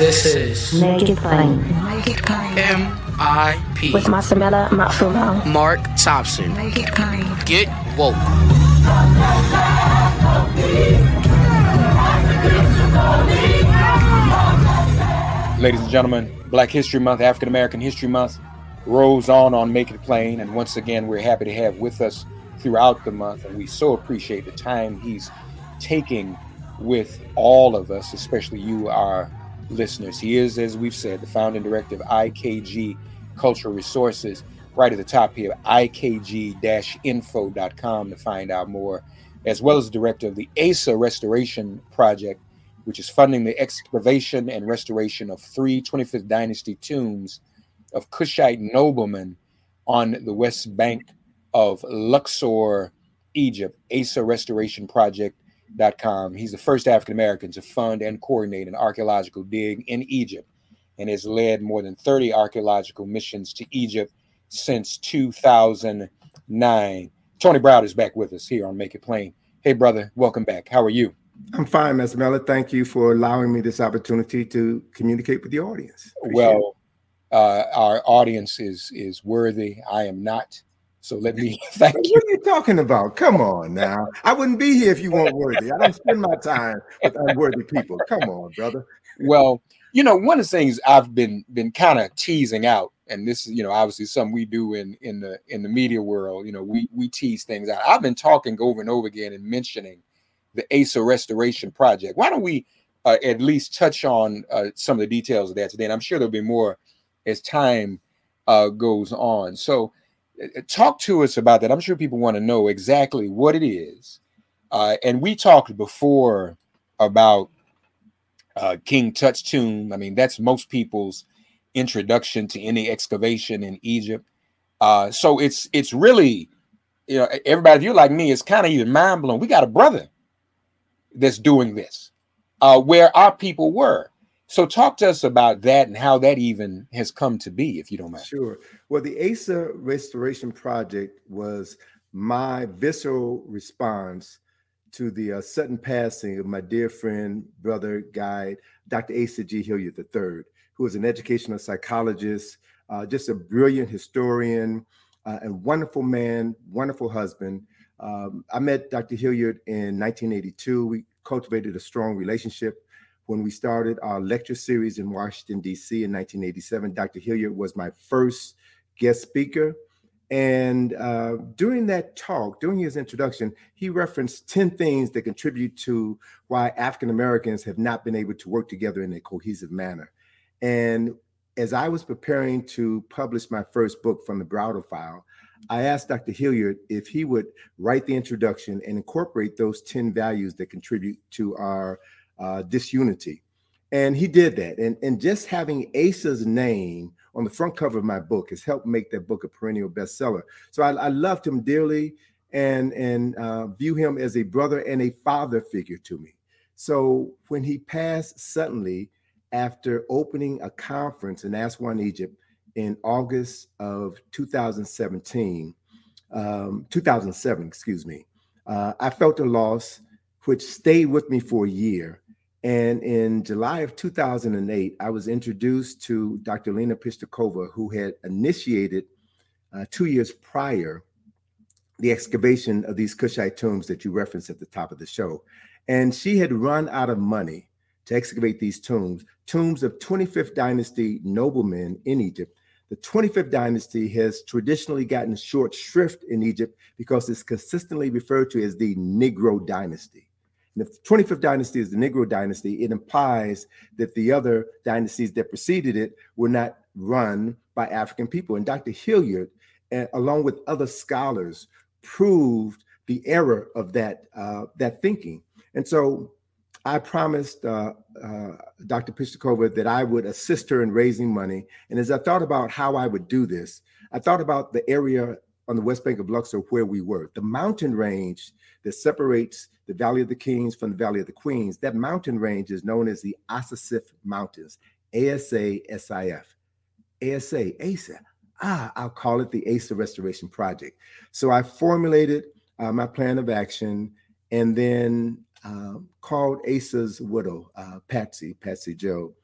This is Make it plain. Make it plain. M.I.P. With Masamela Matfumo. Mark Thompson. Make it plain. Get woke. Ladies and gentlemen, Black History Month, African American History Month rolls on on Make It Plain. And once again, we're happy to have with us throughout the month. And we so appreciate the time he's taking with all of us, especially you, our listeners. He is, as we've said, the founding director of IKG Cultural Resources. Right at the top here, ikg-info.com to find out more, as well as director of the ASA Restoration Project, which is funding the excavation and restoration of three 25th Dynasty tombs of Kushite noblemen on the west bank of Luxor, Egypt. ASA Restoration Project.com. He's the first African American to fund and coordinate an archaeological dig in Egypt and has led more than 30 archaeological missions to Egypt since 2009. Tony Browder is back with us here on Make It Plain. Hey, brother, welcome back. How are you? I'm fine, Ms. Miller. Thank you for allowing me this opportunity to communicate with the audience. Appreciate well, uh, our audience is is worthy. I am not. So let me thank you. What are you talking about? Come on now. I wouldn't be here if you weren't worthy. I don't spend my time with unworthy people. Come on, brother. Well, you know, one of the things I've been been kind of teasing out, and this is, you know, obviously something we do in in the in the media world. You know, we we tease things out. I've been talking over and over again and mentioning the ASA Restoration Project. Why don't we uh, at least touch on uh, some of the details of that today? And I'm sure there'll be more as time uh, goes on. So, talk to us about that. I'm sure people want to know exactly what it is. Uh, and we talked before about uh, King Tut's tomb. I mean, that's most people's introduction to any excavation in Egypt. Uh, so it's it's really, you know, everybody, if you're like me, it's kind of even mind blowing. We got a brother that's doing this, uh, where our people were. So talk to us about that and how that even has come to be, if you don't mind. Sure. Well, the ASA Restoration Project was my visceral response to the uh, sudden passing of my dear friend, brother, guide, Dr. Asa G. Hilliard III, who was an educational psychologist, uh, just a brilliant historian, uh, and wonderful man, wonderful husband. Um, I met Dr. Hilliard in 1982. We cultivated a strong relationship. When we started our lecture series in Washington, D.C. in 1987, Dr. Hilliard was my first guest speaker. And uh, during that talk, during his introduction, he referenced 10 things that contribute to why African Americans have not been able to work together in a cohesive manner. And as I was preparing to publish my first book from the Browder File, I asked Dr. Hilliard if he would write the introduction and incorporate those 10 values that contribute to our uh, disunity. And he did that. And, and just having ASA's name on the front cover of my book has helped make that book a perennial bestseller. So I, I loved him dearly and, and uh, view him as a brother and a father figure to me. So when he passed suddenly after opening a conference in Aswan, Egypt in August of 2017, um, 2007, excuse me, uh, I felt a loss which stayed with me for a year. And in July of 2008, I was introduced to Dr. Lena Pischikova, who had initiated uh, two years prior, the excavation of these Kushite tombs that you referenced at the top of the show. And she had run out of money to excavate these tombs, tombs of 25th dynasty noblemen in Egypt. The 25th dynasty has traditionally gotten short shrift in Egypt because it's consistently referred to as the Negro dynasty. And if the 25th dynasty is the Negro dynasty, it implies that the other dynasties that preceded it were not run by African people. And Dr. Hilliard, along with other scholars, proved the error of that uh, that thinking. And so I promised uh, uh, Dr. Pischikova that I would assist her in raising money. And as I thought about how I would do this, I thought about the area on the west bank of Luxor where we were, the mountain range that separates the Valley of the Kings from the Valley of the Queens. That mountain range is known as the Asasif Mountains, A S A S I F. ASA, ASA. Ah, I'll call it the ASA Restoration Project. So I formulated uh, my plan of action and then uh, called ASA's widow, uh, Patsy, Patsy Joe,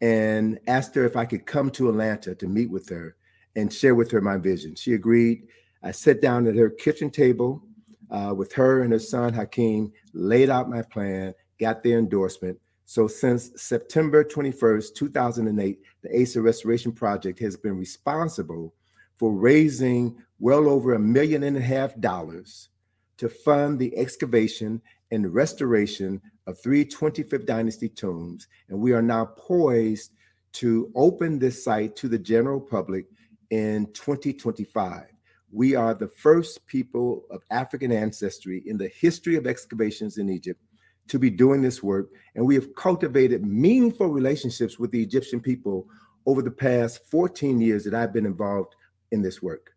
and asked her if I could come to Atlanta to meet with her and share with her my vision. She agreed. I sat down at her kitchen table uh, with her and her son Hakeem, laid out my plan, got their endorsement. So since September 21st, 2008, the ASA Restoration Project has been responsible for raising well over a million and a half dollars to fund the excavation and restoration of three 25th Dynasty tombs. And we are now poised to open this site to the general public in 2025. We are the first people of African ancestry in the history of excavations in Egypt to be doing this work. And we have cultivated meaningful relationships with the Egyptian people over the past 14 years that I've been involved in this work.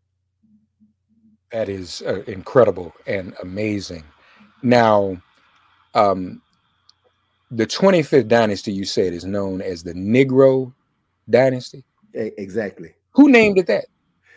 That is uh, incredible and amazing. Now, um, the 25th dynasty you said is known as the Negro dynasty. Exactly. Who named it that?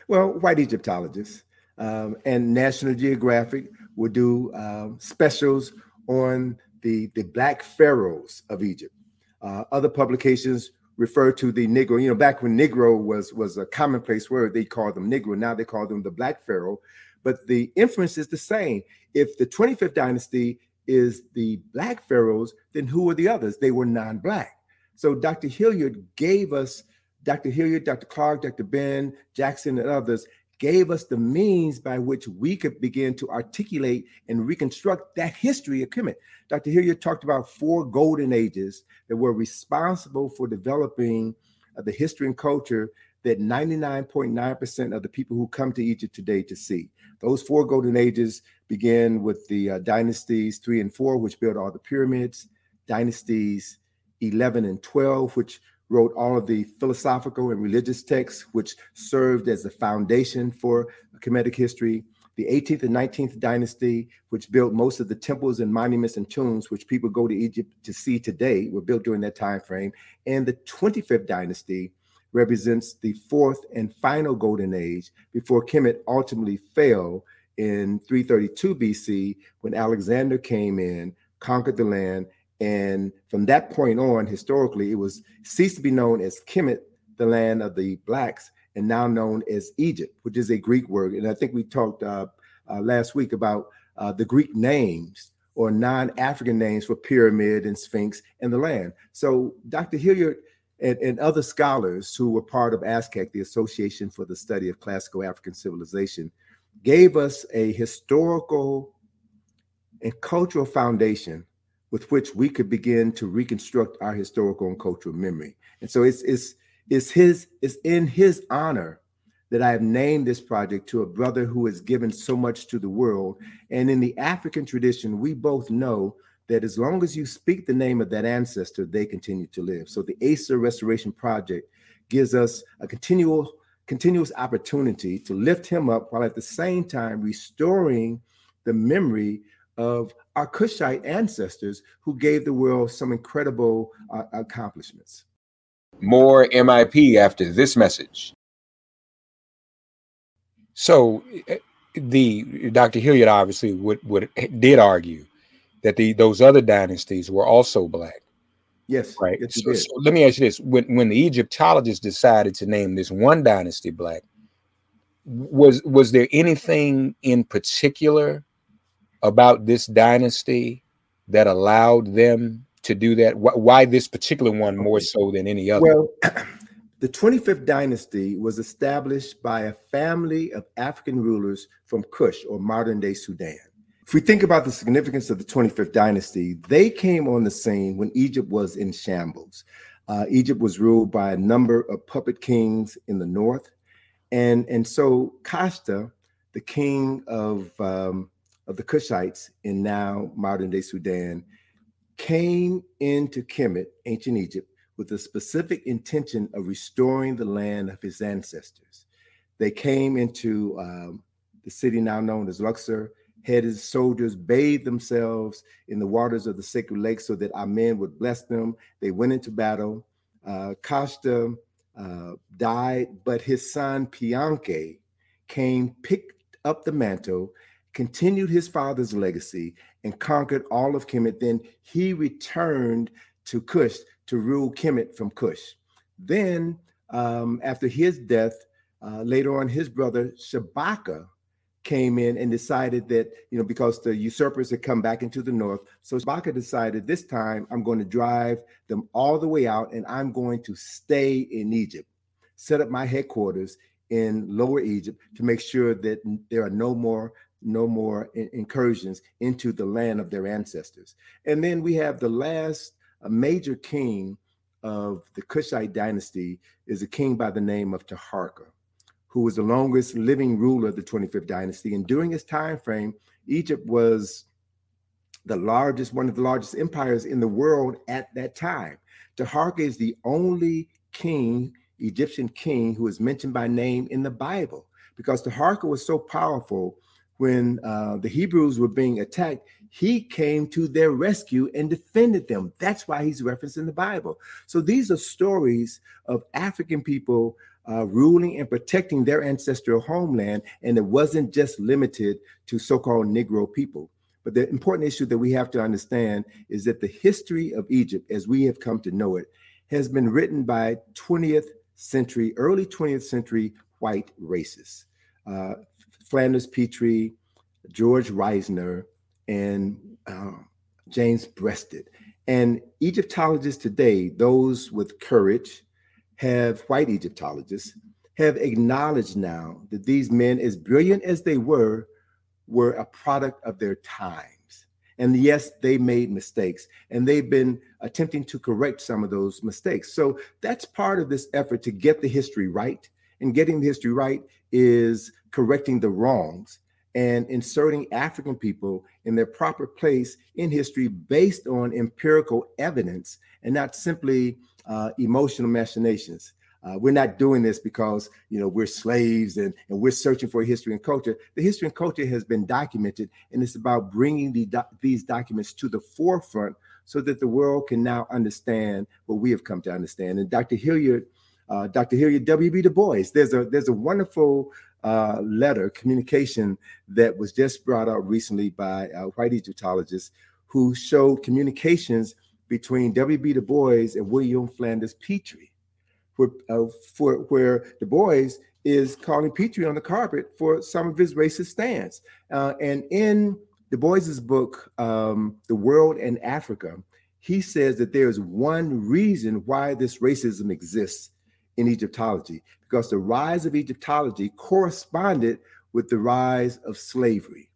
Well, white Egyptologists um, and National Geographic will do um, specials on the, the black pharaohs of Egypt. Uh, other publications refer to the Negro. You know, back when Negro was was a commonplace word, they called them Negro. Now they call them the Black Pharaoh. But the inference is the same. If the 25th dynasty is the Black pharaohs, then who are the others? They were non-Black. So Dr. Hilliard gave us, Dr. Hilliard, Dr. Clark, Dr. Ben, Jackson, and others gave us the means by which we could begin to articulate and reconstruct that history of Kemet. Dr. Hilliard talked about four golden ages that were responsible for developing uh, the history and culture that 99.9% of the people who come to Egypt today to see. Those four golden ages began with the uh, dynasties three and four, which built all the pyramids, dynasties 11 and 12, which wrote all of the philosophical and religious texts, which served as the foundation for Kemetic history. The 18th and 19th dynasty, which built most of the temples and monuments and tombs, which people go to Egypt to see today, were built during that time frame. And the 25th dynasty represents the fourth and final golden age before Kemet ultimately fell in 332 BC when Alexander came in, conquered the land, and from that point on, historically, it was ceased to be known as Kemet, the land of the blacks, and now known as Egypt, which is a Greek word. And I think we talked uh, uh, last week about uh, the Greek names or non-African names for pyramid and sphinx and the land. So Dr. Hilliard and, and other scholars who were part of ASCAC, the Association for the Study of Classical African Civilization, gave us a historical and cultural foundation with which we could begin to reconstruct our historical and cultural memory. And so it's it's it's his it's in his honor that I have named this project to a brother who has given so much to the world. And in the African tradition, we both know that as long as you speak the name of that ancestor, they continue to live. So the ASA Restoration Project gives us a continual continuous opportunity to lift him up while at the same time restoring the memory of our Kushite ancestors who gave the world some incredible uh, accomplishments. More MIP after this message. So, eh, the Dr. Hilliard obviously would, would did argue that the those other dynasties were also black. Yes, right. Yes, so, so let me ask you this: when when the Egyptologists decided to name this one dynasty black, was was there anything in particular about this dynasty that allowed them to do that? Wh- Why this particular one more so than any other? Well, the 25th dynasty was established by a family of African rulers from Kush or modern day Sudan. If we think about the significance of the 25th dynasty, they came on the scene when Egypt was in shambles. Uh, Egypt was ruled by a number of puppet kings in the north. And, and so Kashta, the king of, um, of the Kushites in now modern day Sudan, came into Kemet, ancient Egypt, with the specific intention of restoring the land of his ancestors. They came into um, the city now known as Luxor, had his soldiers bathe themselves in the waters of the sacred lake so that Amen would bless them. They went into battle. Uh, Kashta uh, died, but his son Pianke came, picked up the mantle, continued his father's legacy, and conquered all of Kemet. Then he returned to Kush to rule Kemet from Kush. Then, um, after his death, uh, later on, his brother Shabaka came in and decided that, you know, because the usurpers had come back into the north, so Shabaka decided this time I'm going to drive them all the way out and I'm going to stay in Egypt, set up my headquarters in Lower Egypt to make sure that there are no more no more incursions into the land of their ancestors. And then we have the last major king of the Kushite dynasty is a king by the name of Taharka, who was the longest living ruler of the 25th dynasty. And during his time frame, Egypt was the largest, one of the largest empires in the world at that time. Taharka is the only king, Egyptian king, who is mentioned by name in the Bible because Taharka was so powerful when uh, the Hebrews were being attacked, he came to their rescue and defended them. That's why he's referenced in the Bible. So these are stories of African people uh, ruling and protecting their ancestral homeland, and it wasn't just limited to so called Negro people. But the important issue that we have to understand is that the history of Egypt, as we have come to know it, has been written by 20th century, early 20th century white racists. Uh, Flinders Petrie, George Reisner, and uh, James Breasted. And Egyptologists today, those with courage, have white Egyptologists, have acknowledged now that these men, as brilliant as they were, were a product of their times. And yes, they made mistakes, and they've been attempting to correct some of those mistakes. So that's part of this effort to get the history right. And getting the history right is correcting the wrongs and inserting African people in their proper place in history based on empirical evidence and not simply uh, emotional machinations. Uh, we're not doing this because you know we're slaves and, and we're searching for history and culture. The history and culture has been documented, and it's about bringing the these documents to the forefront so that the world can now understand what we have come to understand. And Dr. Hilliard, uh, Dr. Hilliard W.B. Du Bois, there's a there's a wonderful uh, letter communication that was just brought out recently by a white Egyptologist who showed communications between W.B. Du Bois and William Flinders Petrie, where, uh, for, where Du Bois is calling Petrie on the carpet for some of his racist stance. Uh, and in Du Bois's book, um, The World and Africa, he says that there is one reason why this racism exists in Egyptology, because the rise of Egyptology corresponded with the rise of slavery.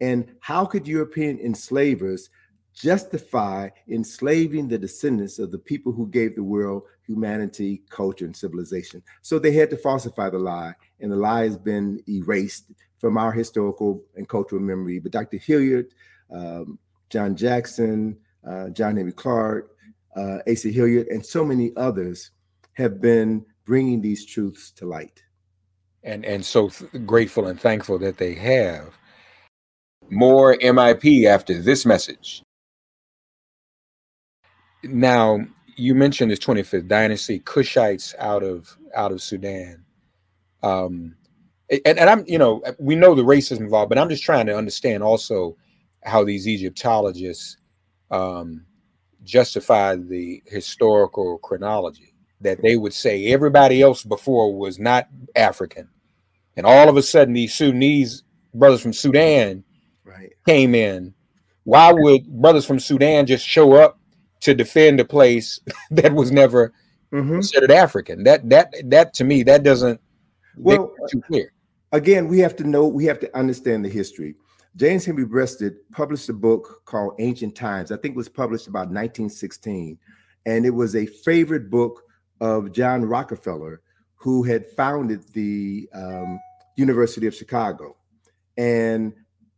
And how could European enslavers justify enslaving the descendants of the people who gave the world humanity, culture, and civilization? So they had to falsify the lie, and the lie has been erased from our historical and cultural memory. But Dr. Hilliard, um, John Jackson, uh, John Henrik Clarke, uh, Asa Hilliard, and so many others have been bringing these truths to light. And and so th- grateful and thankful that they have. More MIP after this message. Now, you mentioned this 25th dynasty, Kushites out of out of Sudan. Um, and, and I'm, you know, we know the racism involved, but I'm just trying to understand also how these Egyptologists um, justify the historical chronology that they would say everybody else before was not African and all of a sudden these Sudanese brothers from Sudan Right. came in, why would brothers from Sudan just show up to defend a place that was never Mhm. considered African? That that that to me that doesn't make Well, it too clear. again, we have to know, we have to understand the history. James Henry Breasted published a book called Ancient Times. I think it was published about 1916. And it was a favorite book of John Rockefeller, who had founded the um, University of Chicago. And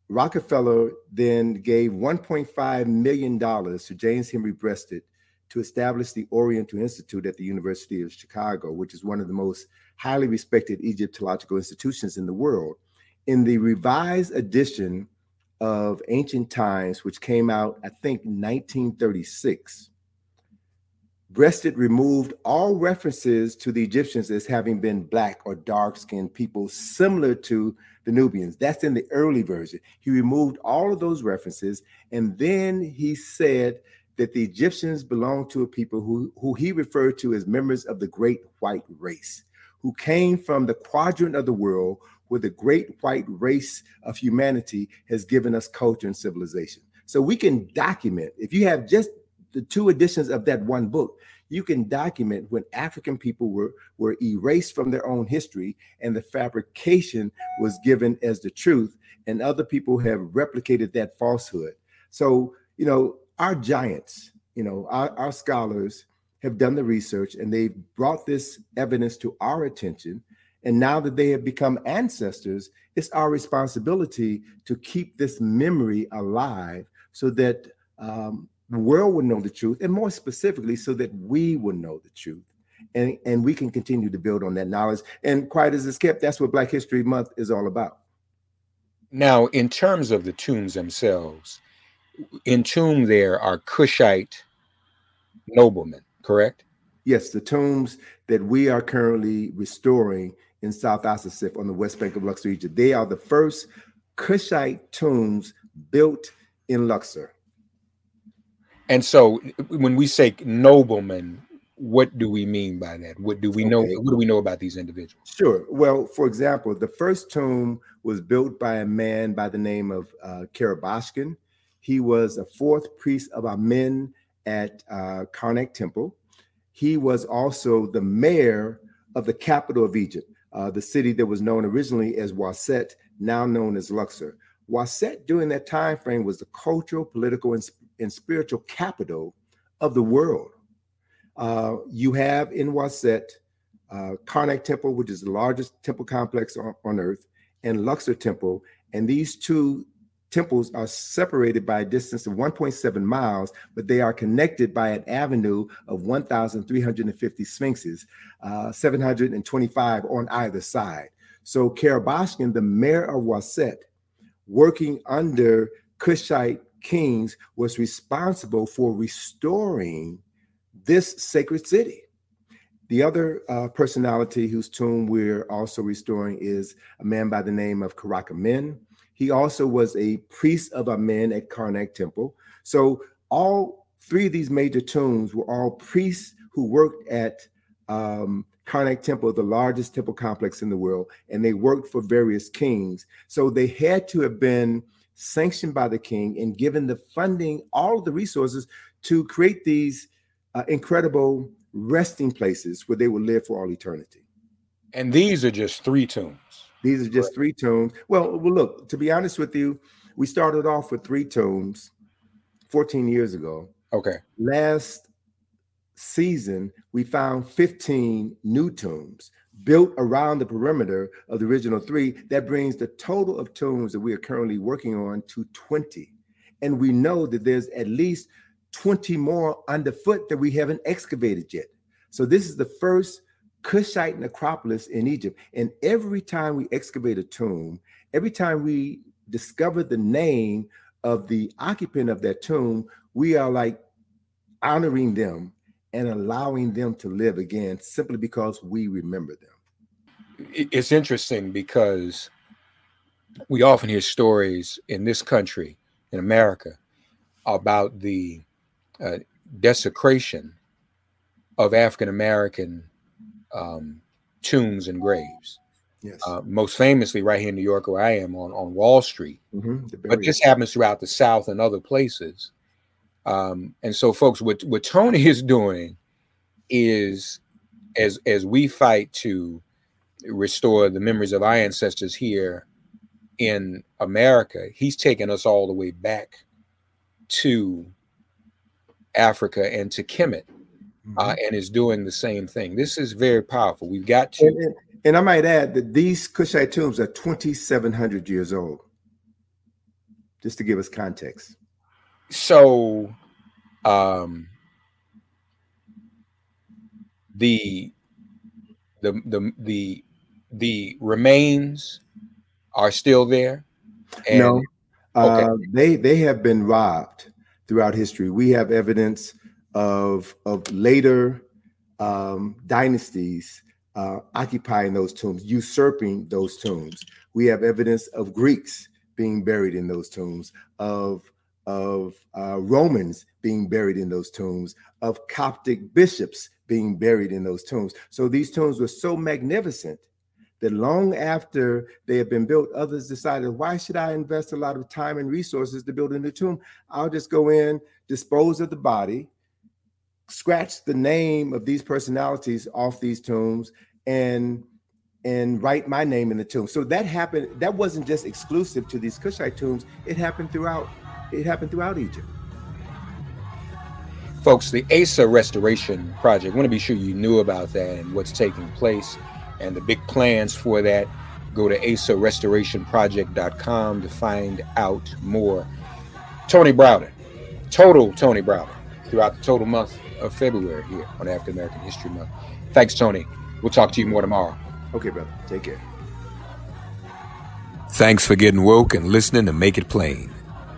Rockefeller then gave $1.5 million to James Henry Breasted to establish the Oriental Institute at the University of Chicago, which is one of the most highly respected Egyptological institutions in the world. In the revised edition of Ancient Times, which came out, I think, 1936, Breasted removed all references to the Egyptians as having been black or dark skinned people similar to the Nubians. That's in the early version. He removed all of those references, and then he said that the Egyptians belonged to a people who, who he referred to as members of the great white race who came from the quadrant of the world where the great white race of humanity has given us culture and civilization. So we can document, if you have just the two editions of that one book, you can document when African people were, were erased from their own history and the fabrication was given as the truth, and other people have replicated that falsehood. So, you know, our giants, you know, our, our scholars have done the research and they've brought this evidence to our attention. And now that they have become ancestors, it's our responsibility to keep this memory alive so that um, the world will know the truth, and more specifically, so that we will know the truth. And, and we can continue to build on that knowledge. And quiet as it's kept, that's what Black History Month is all about. Now, in terms of the tombs themselves, entombed there are Cushite noblemen, correct? Yes, the tombs that we are currently restoring in South Asasif on the west bank of Luxor, Egypt, they are the first Cushite tombs built in Luxor. And so, when we say noblemen, what do we mean by that? What do we know? Okay. What do we know about these individuals? Sure. Well, for example, the first tomb was built by a man by the name of uh, Karabasken. He was a fourth priest of Amen at uh, Karnak Temple. He was also the mayor of the capital of Egypt, uh, the city that was known originally as Waset, now known as Luxor. Waset during that time frame was the cultural, political, and, and spiritual capital of the world. Uh, you have in Waset uh, Karnak Temple, which is the largest temple complex on, on earth, and Luxor Temple. And these two temples are separated by a distance of 1.7 miles, but they are connected by an avenue of 1,350 sphinxes, uh, 725 on either side. So Karabasken, the mayor of Waset, working under Kushite kings, was responsible for restoring this sacred city. The other uh, personality whose tomb we're also restoring is a man by the name of Karakhamun. He also was a priest of Amen at Karnak Temple. So all three of these major tombs were all priests who worked at um, Karnak Temple, the largest temple complex in the world, and they worked for various kings. So they had to have been sanctioned by the king and given the funding, all of the resources to create these uh, incredible resting places where they will live for all eternity. And these are just three tombs. These are just three tombs. Well, well, look, to be honest with you, we started off with three tombs 14 years ago. Okay. Last season, we found 15 new tombs built around the perimeter of the original three. That brings the total of tombs that we are currently working on to 20. And we know that there's at least 20 more underfoot that we haven't excavated yet. So this is the first Cushite necropolis in Egypt. And every time we excavate a tomb, every time we discover the name of the occupant of that tomb, we are like honoring them and allowing them to live again simply because we remember them. It's interesting because we often hear stories in this country, in America, about the uh, desecration of African American um, tombs and graves. Yes. Uh, most famously, right here in New York, where I am on on Wall Street. Mhm, But this happens throughout the South and other places. Um, and so, folks, what what Tony is doing is as as we fight to restore the memories of our ancestors here in America, he's taking us all the way back to Africa and to Kemet, uh, Mhm. and is doing the same thing. This is very powerful. We've got to. And, and, and I might add that these Kushite tombs are 2,700 years old. Just to give us context. So um the the the the the remains are still there and no, okay. uh, they they have been robbed throughout history. We have evidence of of later um, dynasties uh, occupying those tombs, usurping those tombs. We have evidence of Greeks being buried in those tombs, of of uh, Romans being buried in those tombs, of Coptic bishops being buried in those tombs. So these tombs were so magnificent that long after they had been built, others decided, why should I invest a lot of time and resources to build a new tomb? I'll just go in, dispose of the body, scratch the name of these personalities off these tombs, and and write my name in the tomb. So that happened. That wasn't just exclusive to these Kushite tombs. It happened throughout. It happened throughout Egypt. folks the asa restoration project want to be sure you knew about that and what's taking place and the big plans for that go to asarestorationproject.com to find out more tony browder total tony browder throughout the total month of february here on african american history month thanks tony we'll talk to you more tomorrow Okay, brother. Take care. Thanks for getting woke and listening to Make It Plain.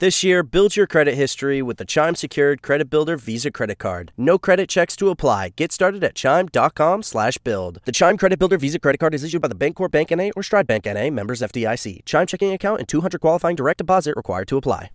This year, build your credit history with the Chime Secured Credit Builder Visa Credit Card. No credit checks to apply. Get started at chime.com slash build. The Chime Credit Builder Visa Credit Card is issued by the Bancorp Bank N.A. or Stride Bank N.A. members FDIC. Chime checking account and 200 qualifying direct deposit required to apply.